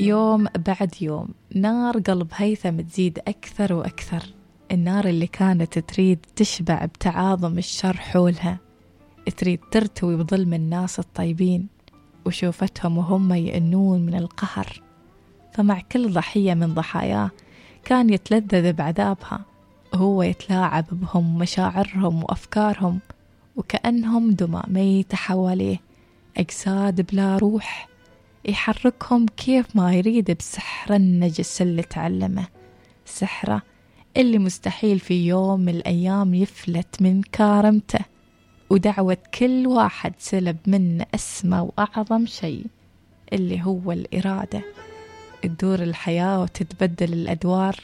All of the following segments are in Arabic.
يوم بعد يوم نار قلب هيثم تزيد أكثر وأكثر. النار اللي كانت تريد تشبع بتعاظم الشر حولها تريد ترتوي بظلم الناس الطيبين وشوفتهم وهم يئنون من القهر. فمع كل ضحية من ضحاياه كان يتلذذ بعذابها. وهو يتلاعب بهم مشاعرهم وأفكارهم وكأنهم دمى ميتة حواليه أجساد بلا روح يحركهم كيف ما يريد بسحر النجس اللي تعلمه. سحرة اللي مستحيل في يوم من الأيام يفلت من كارمته ودعوة كل واحد سلب منه أسمى وأعظم شيء اللي هو الإرادة. تدور الحياة وتتبدل الأدوار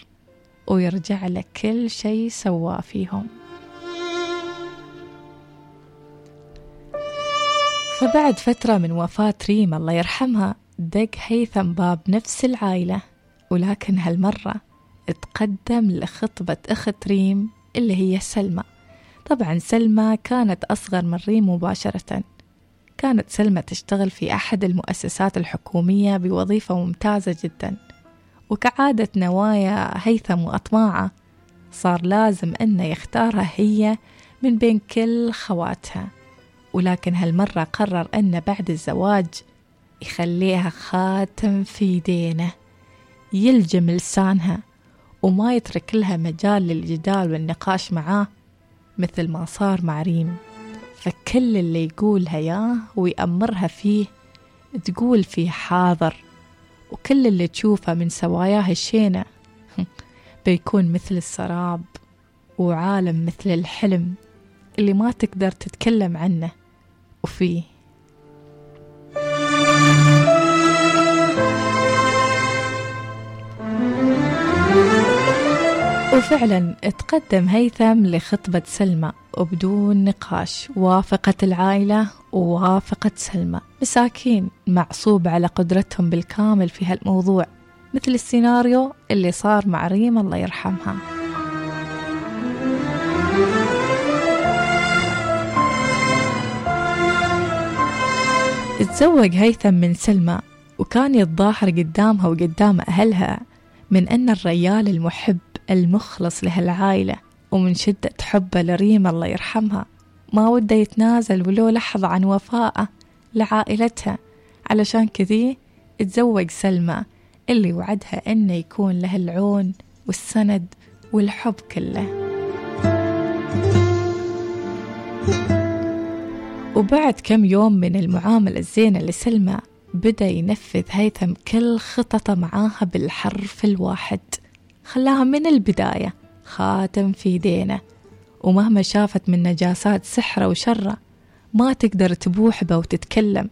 ويرجع له كل شيء سواه فيهم. فبعد فترة من وفاة ريم الله يرحمها دق هيثم باب نفس العائلة ولكن هالمرة تقدم لخطبة أخت ريم اللي هي سلمى. طبعا سلمى كانت أصغر من ريم مباشرة. كانت سلمى تشتغل في أحد المؤسسات الحكومية بوظيفة ممتازة جدا. وكعادة نوايا هيثم وأطماعه صار لازم أنه يختارها هي من بين كل خواتها. ولكن هالمرة قرر أنه بعد الزواج يخليها خاتم في يدينه يلجم لسانها وما يترك لها مجال للجدال والنقاش معاه مثل ما صار مع ريم. فكل اللي يقولها ياه ويأمرها فيه تقول فيه حاضر وكل اللي تشوفه من سواياه الشينة بيكون مثل السراب وعالم مثل الحلم اللي ما تقدر تتكلم عنه. وفيه وفعلا تقدم هيثم لخطبة سلمى. وبدون نقاش وافقت العائلة ووافقت سلمى. مساكين معصوب على قدرتهم بالكامل في هالموضوع. مثل السيناريو اللي صار مع ريم الله يرحمها. تزوج هيثم من سلمى وكان يتظاهر قدامها وقدام أهلها من أن الريال المحب المخلص لهالعائلة ومن شدة حبه لريم الله يرحمها ما وده يتنازل ولو لحظة عن وفائه لعائلتها علشان كذي تزوج سلمى اللي وعدها أنه يكون له العون والسند والحب كله. وبعد كم يوم من المعاملة الزينة لسلمى بدأ ينفذ هيثم كل خططه معاها بالحرف الواحد. خلاها من البداية خاتم في يدينه ومهما شافت من نجاسات سحره وشره ما تقدر تبوح به وتتكلم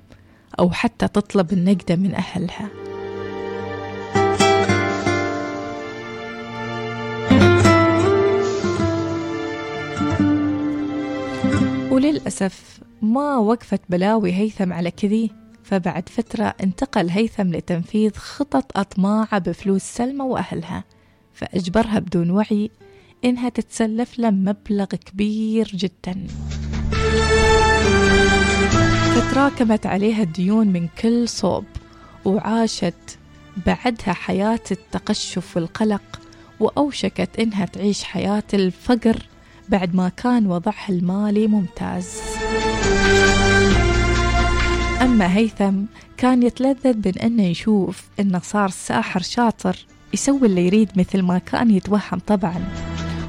أو حتى تطلب النقدة من أهلها. وللأسف ما وقفت بلاوي هيثم على كذي فبعد فترة انتقل هيثم لتنفيذ خطط أطماعة بفلوس سلمى وأهلها فأجبرها بدون وعي إنها تتسلف له مبلغ كبير جدا. فتراكمت عليها الديون من كل صوب وعاشت بعدها حياة التقشف والقلق وأوشكت إنها تعيش حياة الفقر بعد ما كان وضعها المالي ممتاز. أما هيثم كان يتلذذ بأن أنه يشوف أنه صار ساحر شاطر يسوي اللي يريد مثل ما كان يتوهم طبعا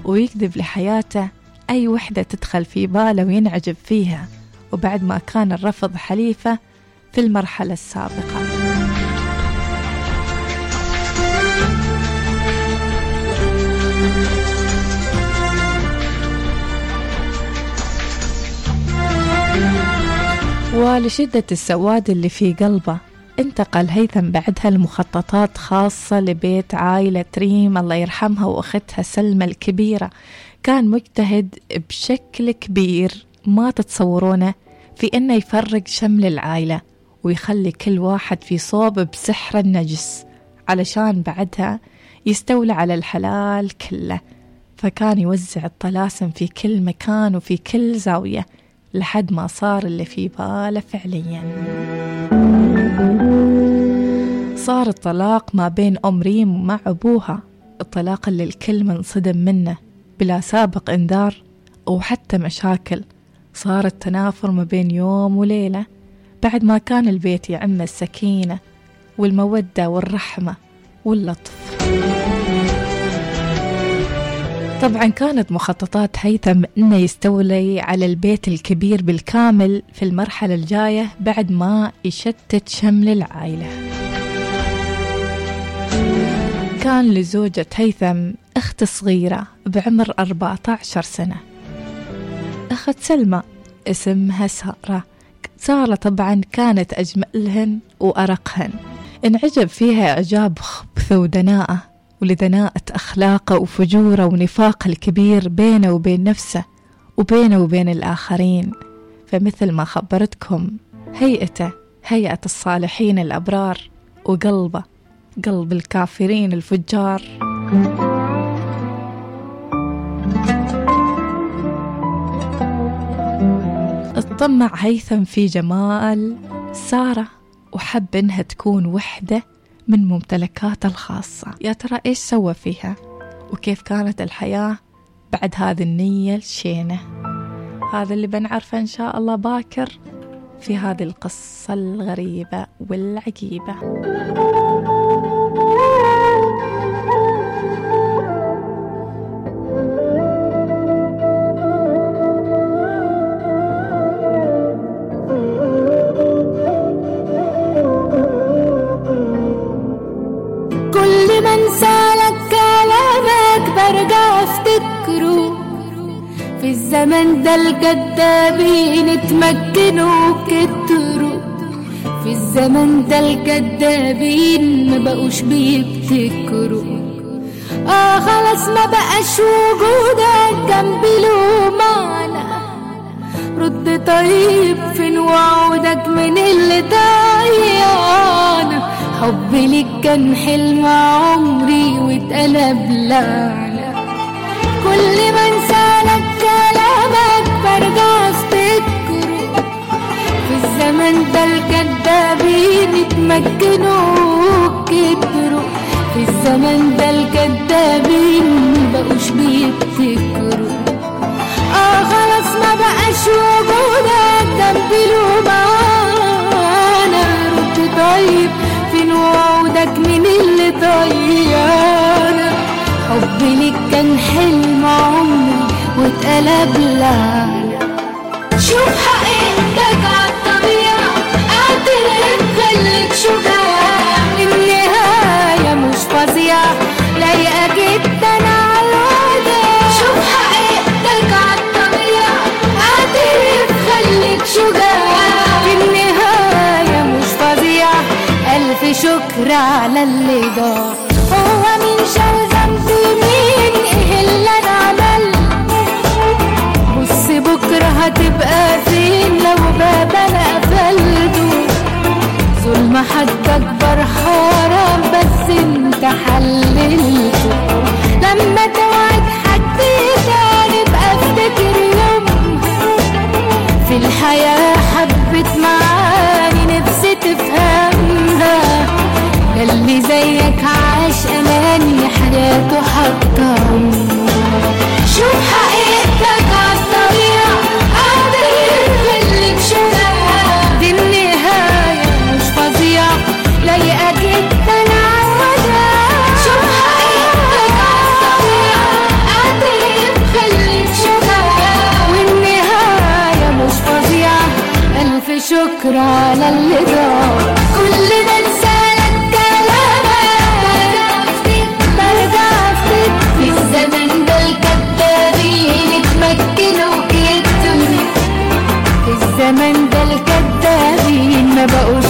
ويكذب لحياته أي وحدة تدخل في باله وينعجب فيها وبعد ما كان الرفض حليفة في المرحلة السابقة. ولشدة السواد اللي في قلبه. انتقل هيثم بعدها لمخططات خاصة لبيت عائلة ريم الله يرحمها وأختها سلمى الكبيرة. كان مجتهد بشكل كبير ما تتصورونه في أنه يفرق شمل العائلة ويخلي كل واحد في صوب بسحر النجس علشان بعدها يستولى على الحلال كله. فكان يوزع الطلاسم في كل مكان وفي كل زاوية. لحد ما صار اللي في باله فعليا. صار الطلاق ما بين أم ريم ومع أبوها. الطلاق اللي الكل منصدم منه بلا سابق إنذار أو حتى مشاكل. صار التنافر ما بين يوم وليلة. بعد ما كان البيت يعم السكينة والمودة والرحمة واللطف. طبعا كانت مخططات هيثم إنه يستولي على البيت الكبير بالكامل في المرحلة الجاية بعد ما يشتت شمل العائلة. كان لزوجة هيثم أخت صغيرة بعمر 14 سنة. أخت سلمى اسمها سارة. سارة طبعا كانت أجملهن وأرقهن. انعجب فيها إعجاب خبثه ودناءة. ولدناءة أخلاقه وفجوره ونفاقه الكبير بينه وبين نفسه وبينه وبين الآخرين. فمثل ما خبرتكم هيئته هيئة الصالحين الأبرار وقلبه قلب الكافرين الفجار. اطمع هيثم في جمال سارة وحب إنها تكون وحدة من ممتلكاته الخاصة. يا ترى إيش سوى فيها؟ وكيف كانت الحياة بعد هذه النية الشينة؟ هذا اللي بنعرفه إن شاء الله باكر في هذه القصة الغريبة والعجيبة. الكدابين اتمكنوا كتروا في الزمن ده الكدابين ما بقوش بيبتكروا. آه خلاص ما بقاش وجودك جنبي له معنى رد طيب فين وعودك من اللي ضيعنا حبي ليك كان حلم عمري واتقلب لعنة. كل ما برجع افتكره في الزمن ده الكدابين اتمكنوا كتروا. في الزمن ده الكدابين مبقوش بيفتكروا. آه خلاص ما بقاش جنبي له معانا رد طيب فين وعودك؟ من اللي ضيعنا حبي ليك كان حلم عمري واتقلب لعنة شوف حقيقتك عالطبيعة اعترف خليك شجاع النهاية مش فظيعة لايقة جدا عالوداع شوف حقيقتك عالطبيعة اعترف خليك شجاع النهاية مش فظيعة ألف شكر على اللي ضاع ظلم حد أكبر بس انت حللته ألف شكر على اللي ضاع دار كلنا نسالك كلامك برجع فيك في الزمن ده الكدابين اتمكنوا جدا في الزمن ده الكدابين ما بقوش